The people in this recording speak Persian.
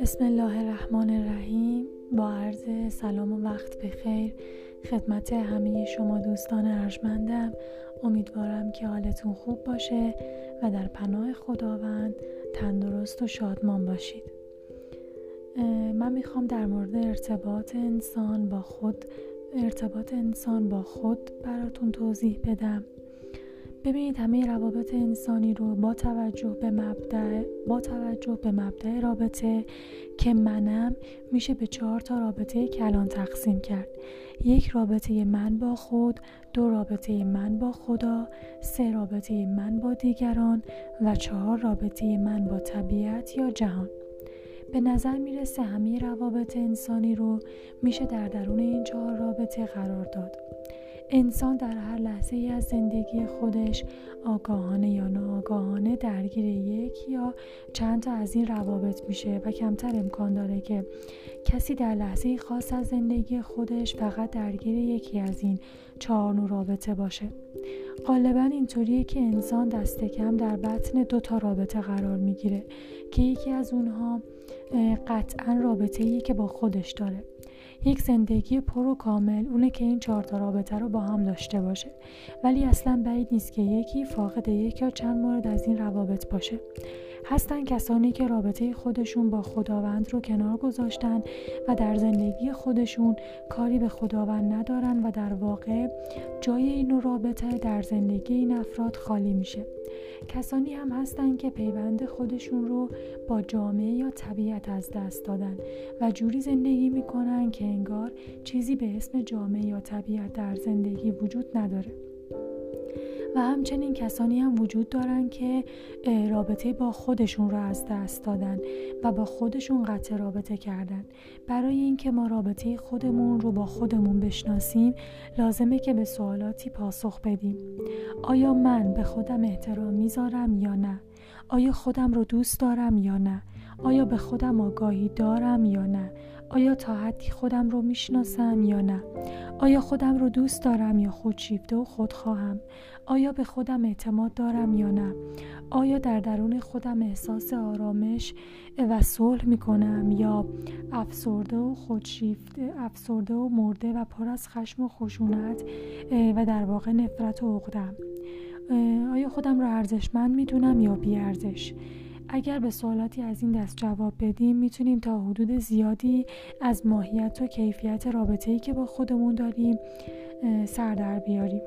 بسم الله الرحمن الرحیم. با عرض سلام و وقت بخیر خدمت همه شما دوستان ارجمندم. امیدوارم که حالتون خوب باشه و در پناه خداوند تندرست و شادمان باشید. من می‌خوام در مورد ارتباط انسان با خود ارتباط انسان با خود براتون توضیح بدم. ببینید همه روابط انسانی رو با توجه به مبدع با توجه به مبدع رابطه که منم میشه به چهار تا رابطه کلان تقسیم کرد. یک رابطه من با خود دو رابطه من با خدا سه رابطه من با دیگران و چهار رابطه من با طبیعت یا جهان. به نظر می‌رسه همه روابط انسانی رو میشه در درون این چهار رابطه قرار داد. انسان در هر لحظه ای از زندگی خودش آگاهانه یا ناآگاهانه درگیر یک یا چند تا از این روابط میشه و کمتر امکان داره که کسی در لحظه خاص از زندگی خودش فقط درگیر یکی از این چهار نوع رابطه باشه. غالبا اینطوریه که انسان دست کم در بطن دو تا رابطه قرار می‌گیره که یکی از اونها قطعا رابطه ای که با خودش داره. یک زندگی پر و کامل اونه که این چهار تا رابطه رو با هم داشته باشه. ولی اصلا بعید نیست که یکی فاقد یک یا چند مورد از این روابط باشه. هستن کسانی که رابطه خودشون با خداوند رو کنار گذاشتن و در زندگی خودشون کاری به خداوند ندارن و در واقع جای این رابطه در زندگی این افراد خالی میشه. کسانی هم هستن که پیوند خودشون رو با جامعه یا طبیعت از دست دادن و جوری زندگی می‌کنن که انگار چیزی به اسم جامعه یا طبیعت در زندگی وجود نداره. و همچنین کسانی هم وجود دارن که رابطه با خودشون رو از دست دادن و با خودشون قطع رابطه کردن. برای اینکه ما رابطه خودمون رو با خودمون بشناسیم لازمه که به سوالاتی پاسخ بدیم. آیا من به خودم احترام می‌ذارم یا نه؟ آیا خودم رو دوست دارم یا نه؟ آیا به خودم آگاهی دارم یا نه؟ آیا تا حدی خودم رو می‌شناسم یا نه؟ آیا خودم رو دوست دارم یا خودشیفته و خودخواهم؟ آیا به خودم اعتماد دارم یا نه؟ آیا در درون خودم احساس آرامش و صلح می کنم یا افسرده و خودشیفته افسرده و مرده و پر از خشم و خشونت و در واقع نفرت و عقدم؟ آیا خودم را ارزشمند می‌دونم یا بیارزش؟ اگر به سوالاتی از این دست جواب بدیم می‌تونیم تا حدود زیادی از ماهیت و کیفیت رابطه‌ای که با خودمون داریم سر در بیاریم.